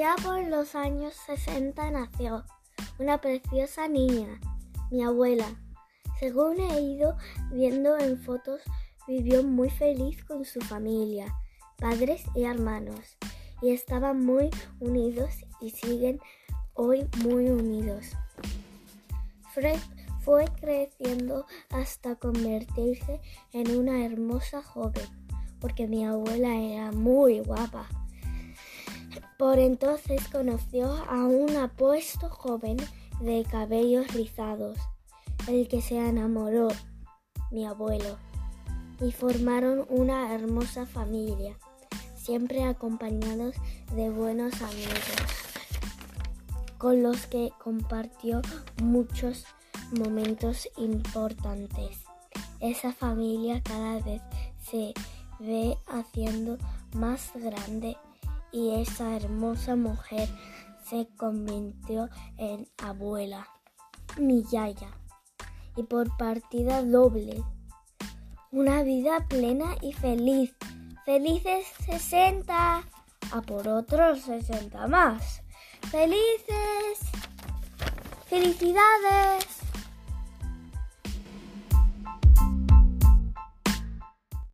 Allá por los años 60 nació una preciosa niña, mi abuela. Según he ido viendo en fotos, vivió muy feliz con su familia, padres y hermanos, y estaban muy unidos y siguen hoy muy unidos. Fred fue creciendo hasta convertirse en una hermosa joven, porque mi abuela era muy guapa. Por entonces conoció a un apuesto joven de cabellos rizados, el que se enamoró, mi abuelo, y formaron una hermosa familia, siempre acompañados de buenos amigos, con los que compartió muchos momentos importantes. Esa familia cada vez se ve haciendo más grande y esa hermosa mujer se convirtió en abuela, mi yaya, y por partida doble. Una vida plena y feliz. Felices 60. A por otros 60 más. Felices. Felicidades.